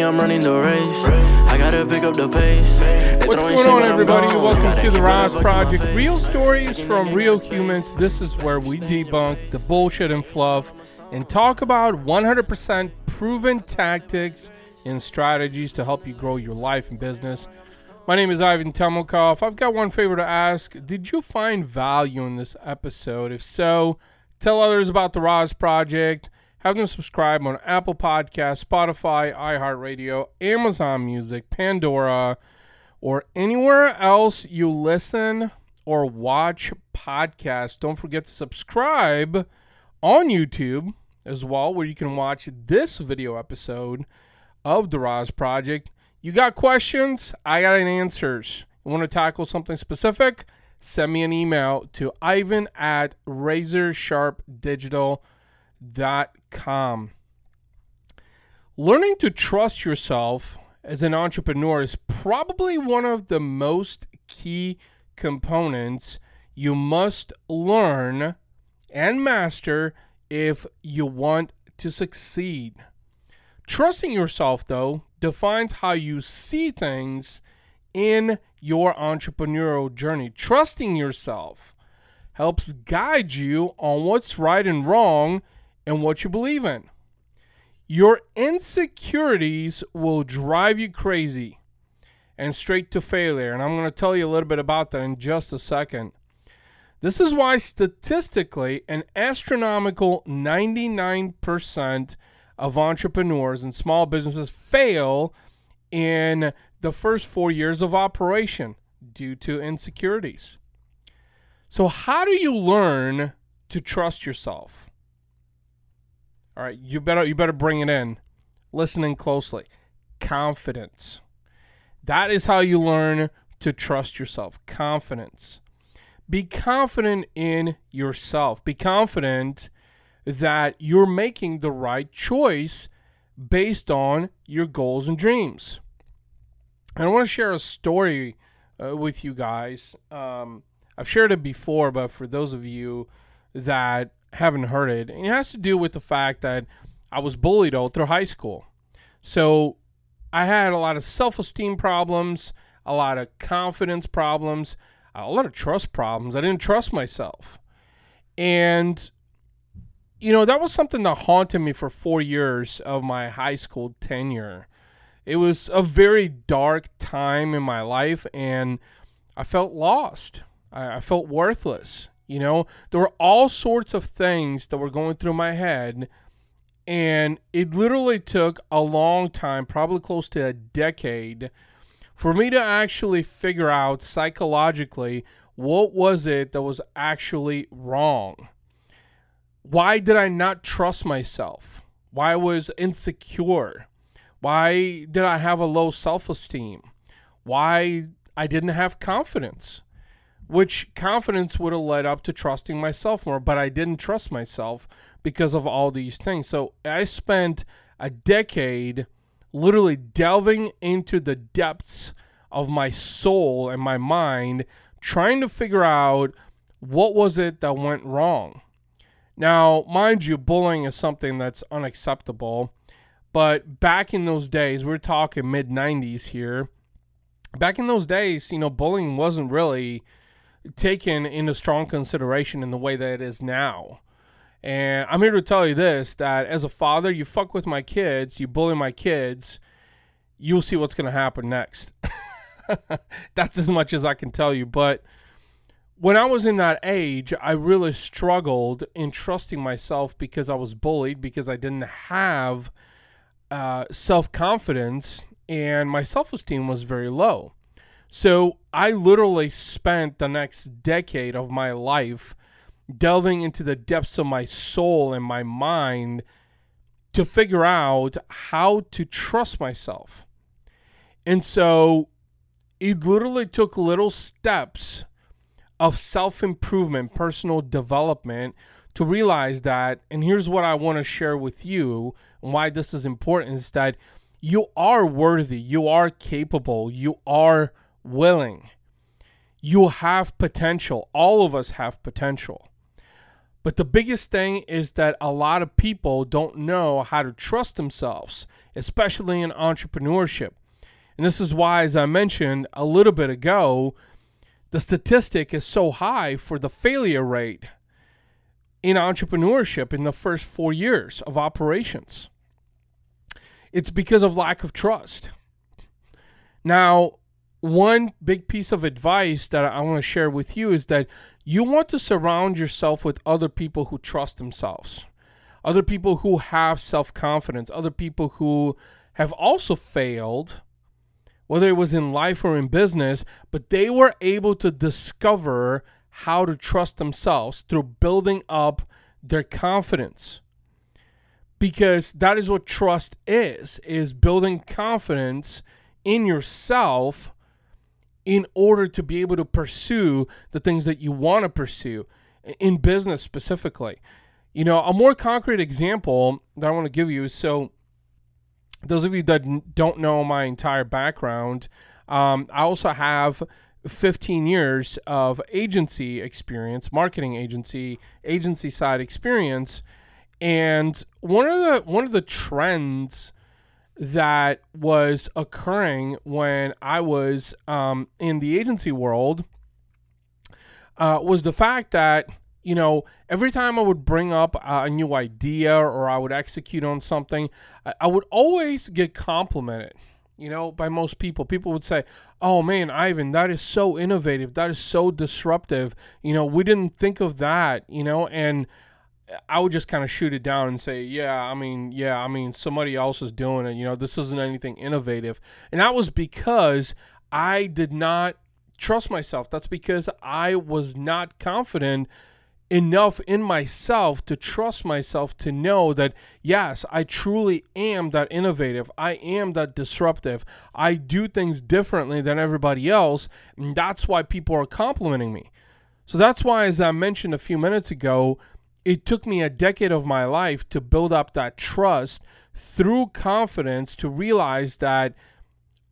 money, I'm running the race. I gotta pick up the pace. What's going on, everybody? Welcome to the RAS Project. Real stories from real humans. This is where we debunk the bullshit and fluff and talk about 100% proven tactics and strategies to help you grow your life and business. My name is Ivan Temelkov. I've got one favor to ask. Did you find value in this episode? If so, tell others about the RAS Project. Have them subscribe on Apple Podcasts, Spotify, iHeartRadio, Amazon Music, Pandora, or anywhere else you listen or watch podcasts. Don't forget to subscribe on YouTube as well, where you can watch this video episode of the RAS Project. You got questions? I got answers. You want to tackle something specific? Send me an email to ivan at razorsharpdigital.com com. Learning to trust yourself as an entrepreneur is probably one of the most key components you must learn and master if you want to succeed. Trusting yourself, though, defines how you see things in your entrepreneurial journey. Trusting yourself helps guide you on what's right and wrong and what you believe in. Your insecurities will drive you crazy and straight to failure. And I'm going to tell you a little bit about that in just a second. This is why, statistically, an astronomical 99% of entrepreneurs and small businesses fail in the first four years of operation due to insecurities. So, how do you learn to trust yourself? All right, you better you better bring it in. Listening closely. Confidence. That is how you learn to trust yourself. Confidence. Be confident in yourself. Be confident that you're making the right choice based on your goals and dreams. And I want to share a story uh, with you guys. Um, I've shared it before, but for those of you that haven't heard it. And it has to do with the fact that I was bullied all through high school. So I had a lot of self esteem problems, a lot of confidence problems, a lot of trust problems. I didn't trust myself. And, you know, that was something that haunted me for four years of my high school tenure. It was a very dark time in my life, and I felt lost. I, I felt worthless. You know, there were all sorts of things that were going through my head. And it literally took a long time, probably close to a decade, for me to actually figure out psychologically what was it that was actually wrong. Why did I not trust myself? Why I was insecure? Why did I have a low self esteem? Why I didn't have confidence? Which confidence would have led up to trusting myself more, but I didn't trust myself because of all these things. So I spent a decade literally delving into the depths of my soul and my mind, trying to figure out what was it that went wrong. Now, mind you, bullying is something that's unacceptable. But back in those days, we're talking mid 90s here. Back in those days, you know, bullying wasn't really taken into strong consideration in the way that it is now. And I'm here to tell you this that as a father, you fuck with my kids, you bully my kids, you'll see what's going to happen next. That's as much as I can tell you. But when I was in that age, I really struggled in trusting myself because I was bullied, because I didn't have uh, self confidence, and my self esteem was very low. So I literally spent the next decade of my life delving into the depths of my soul and my mind to figure out how to trust myself. And so it literally took little steps of self improvement, personal development to realize that. And here's what I want to share with you and why this is important is that you are worthy, you are capable, you are willing. You have potential. All of us have potential. But the biggest thing is that a lot of people don't know how to trust themselves, especially in entrepreneurship. And this is why, as I mentioned a little bit ago, the statistic is so high for the failure rate in entrepreneurship in the first four years of operations. It's because of lack of trust. Now, one big piece of advice that I want to share with you is that you want to surround yourself with other people who trust themselves, other people who have self confidence, other people who have also failed, whether it was in life or in business, but they were able to discover how to trust themselves through building up their confidence. Because that is what trust is is building confidence in yourself in order to be able to pursue the things that you want to pursue in business specifically. You know, a more concrete example that I want to give you so those of you that don't know my entire background, um, I also have 15 years of agency experience, marketing agency, agency side experience, and one of the one of the trends that was occurring when I was um, in the agency world uh, was the fact that you know every time I would bring up a new idea or I would execute on something, I would always get complimented. You know, by most people, people would say, "Oh man, Ivan, that is so innovative. That is so disruptive. You know, we didn't think of that. You know, and I would just kind of shoot it down and say, yeah, I mean, yeah, I mean, somebody else is doing it. You know, this isn't anything innovative. And that was because I did not trust myself. That's because I was not confident enough in myself to trust myself to know that, yes, I truly am that innovative. I am that disruptive. I do things differently than everybody else. And that's why people are complimenting me. So that's why, as I mentioned a few minutes ago, it took me a decade of my life to build up that trust through confidence to realize that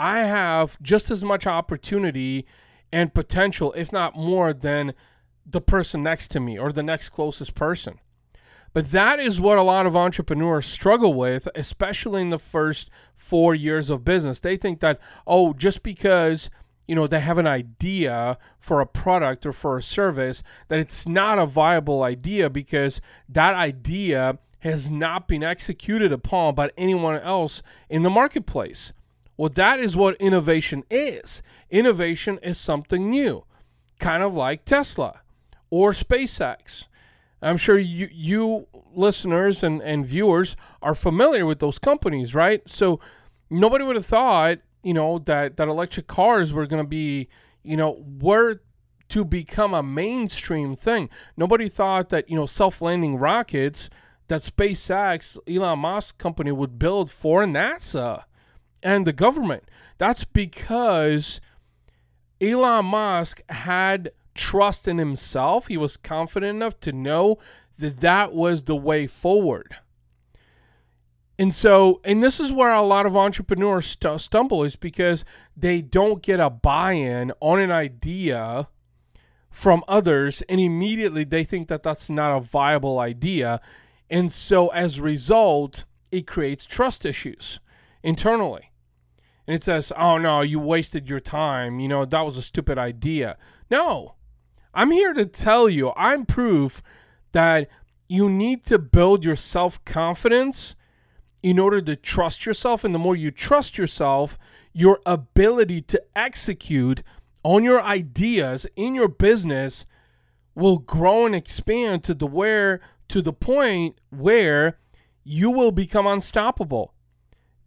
I have just as much opportunity and potential, if not more, than the person next to me or the next closest person. But that is what a lot of entrepreneurs struggle with, especially in the first four years of business. They think that, oh, just because you know they have an idea for a product or for a service that it's not a viable idea because that idea has not been executed upon by anyone else in the marketplace. Well, that is what innovation is. Innovation is something new, kind of like Tesla or SpaceX. I'm sure you, you listeners and, and viewers are familiar with those companies, right? So nobody would have thought you know that that electric cars were going to be you know were to become a mainstream thing. Nobody thought that you know self-landing rockets that SpaceX Elon Musk company would build for NASA and the government. That's because Elon Musk had trust in himself. He was confident enough to know that that was the way forward and so, and this is where a lot of entrepreneurs st- stumble is because they don't get a buy in on an idea from others, and immediately they think that that's not a viable idea. And so, as a result, it creates trust issues internally. And it says, oh no, you wasted your time. You know, that was a stupid idea. No, I'm here to tell you, I'm proof that you need to build your self confidence in order to trust yourself. And the more you trust yourself, your ability to execute on your ideas in your business will grow and expand to the where to the point where you will become unstoppable.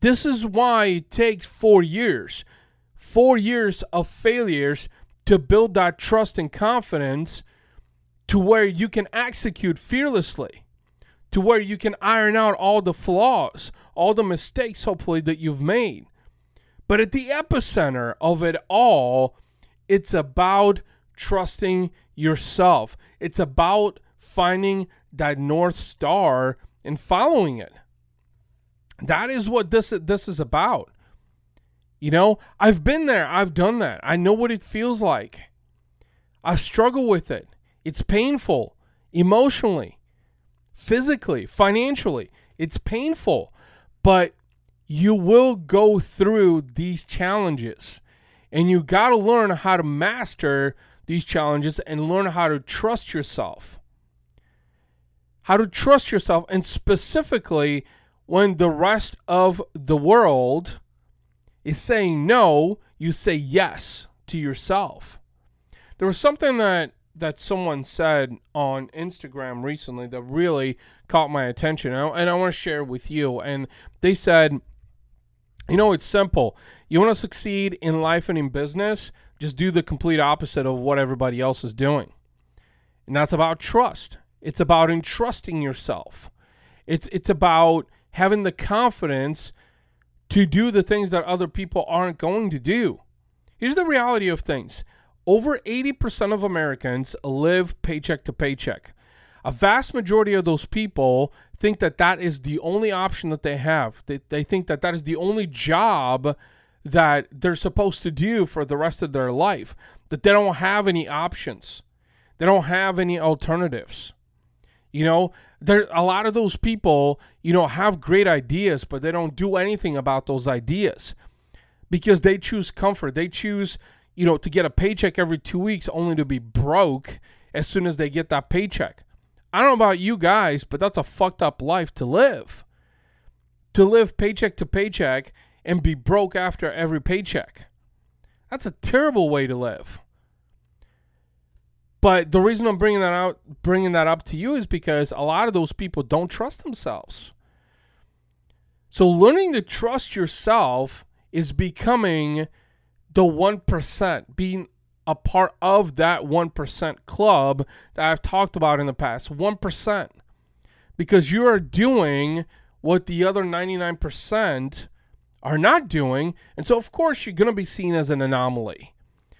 This is why it takes 4 years. 4 years of failures to build that trust and confidence to where you can execute fearlessly to where you can iron out all the flaws, all the mistakes, hopefully, that you've made. But at the epicenter of it all, it's about trusting yourself. It's about finding that North Star and following it. That is what this, this is about. You know, I've been there, I've done that. I know what it feels like. I've struggled with it. It's painful. emotionally, physically, financially. It's painful, but you will go through these challenges. And you got to learn how to master these challenges and learn how to trust yourself. How to trust yourself, and specifically when the rest of the world is saying no, you say yes to yourself. There was something that that someone said on Instagram recently that really caught my attention, and I, want to share with you. And they said, you know, it's simple. You want to succeed in life and in business, just do the complete opposite of what everybody else is doing. And that's about trust. It's about entrusting yourself. It's it's about having the confidence to do the things that other people aren't going to do. Here's the reality of things over 80% of Americans live paycheck to paycheck. A vast majority of those people think that that is the only option that they have. They, they think that that is the only job that they're supposed to do for the rest of their life, that they don't have any options, they don't have any alternatives. You know, there a lot of those people, you know, have great ideas, but they don't do anything about those ideas because they choose comfort. They choose, you know, to get a paycheck every 2 weeks only to be broke as soon as they get that paycheck. I don't know about you guys, but that's a fucked up life to live. To live paycheck to paycheck and be broke after every paycheck. That's a terrible way to live. But the reason I'm bringing that out, bringing that up to you, is because a lot of those people don't trust themselves. So learning to trust yourself is becoming the one percent, being a part of that one percent club that I've talked about in the past. One percent, because you are doing what the other ninety nine percent are not doing, and so of course you're gonna be seen as an anomaly.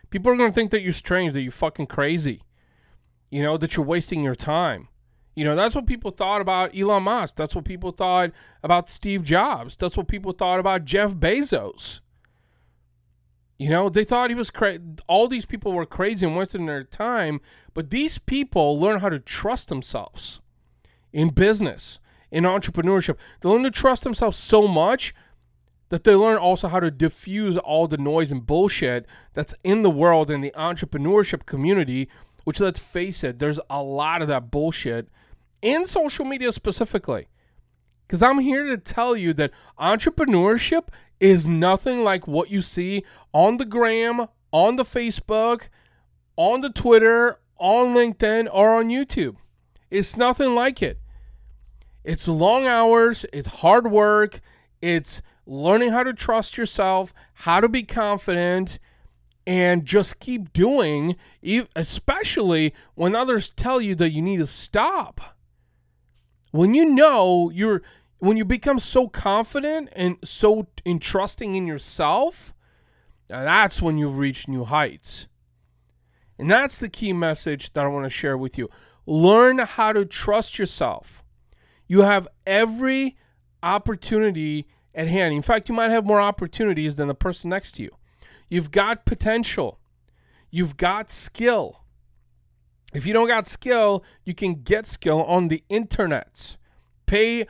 People are gonna think that you're strange, that you're fucking crazy you know, that you're wasting your time. You know, that's what people thought about Elon Musk. That's what people thought about Steve Jobs. That's what people thought about Jeff Bezos. You know, they thought he was crazy. All these people were crazy and wasting their time. But these people learn how to trust themselves in business, in entrepreneurship. They learn to trust themselves so much that they learn also how to diffuse all the noise and bullshit that's in the world in the entrepreneurship community which let's face it, there's a lot of that bullshit in social media specifically. Because I'm here to tell you that entrepreneurship is nothing like what you see on the gram, on the Facebook, on the Twitter, on LinkedIn, or on YouTube. It's nothing like it. It's long hours, it's hard work, it's learning how to trust yourself, how to be confident, and just keep doing, especially when others tell you that you need to stop. When you know you're, when you become so confident and so entrusting in yourself, uh, that's when you've reached new heights. And that's the key message that I want to share with you. Learn how to trust yourself. You have every opportunity at hand. In fact, you might have more opportunities than the person next to you. You've got potential. You've got skill. If you don't got skill, you can get skill on the internet. Pay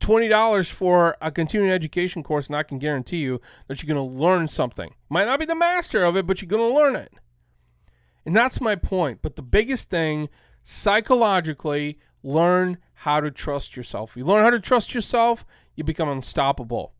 $20 for a continuing education course, and I can guarantee you that you're going to learn something. Might not be the master of it, but you're going to learn it. And that's my point. But the biggest thing, psychologically, learn how to trust yourself. You learn how to trust yourself, you become unstoppable.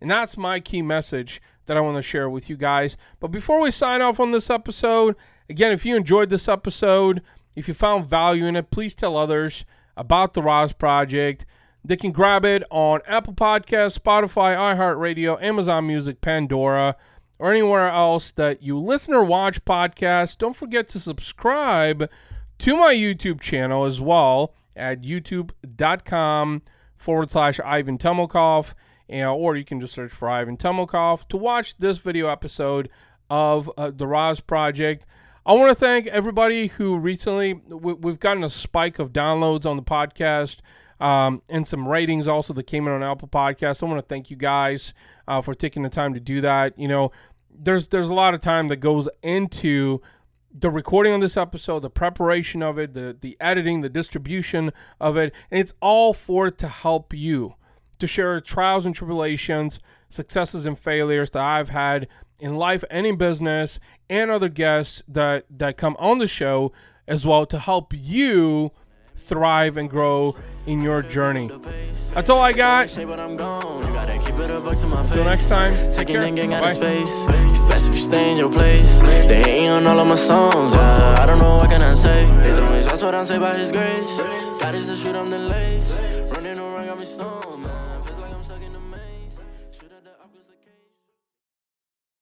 And that's my key message that I want to share with you guys. But before we sign off on this episode, again, if you enjoyed this episode, if you found value in it, please tell others about the RAS Project. They can grab it on Apple Podcasts, Spotify, iHeartRadio, Amazon Music, Pandora, or anywhere else that you listen or watch podcasts. Don't forget to subscribe to my YouTube channel as well at youtube.com forward slash Ivan Temelkov or you can just search for Ivan Temelkov to watch this video episode of uh, the RAS Project. I want to thank everybody who recently we've gotten a spike of downloads on the podcast um, and some ratings also that came in on Apple Podcasts. I want to thank you guys uh, for taking the time to do that. You know, there's there's a lot of time that goes into the recording on this episode, the preparation of it, the the editing, the distribution of it, and it's all for to help you to share trials and tribulations, successes and failures that I've had in life and in business, and other guests that that come on the show as well to help you thrive and grow in your journey. That's all I got. Until next time, take care. Bye. Stay in your place. They hating on all of my songs. I don't know what can I say. They throwing shots, but I'm saved by His grace. God is the shoot, I'm the lace.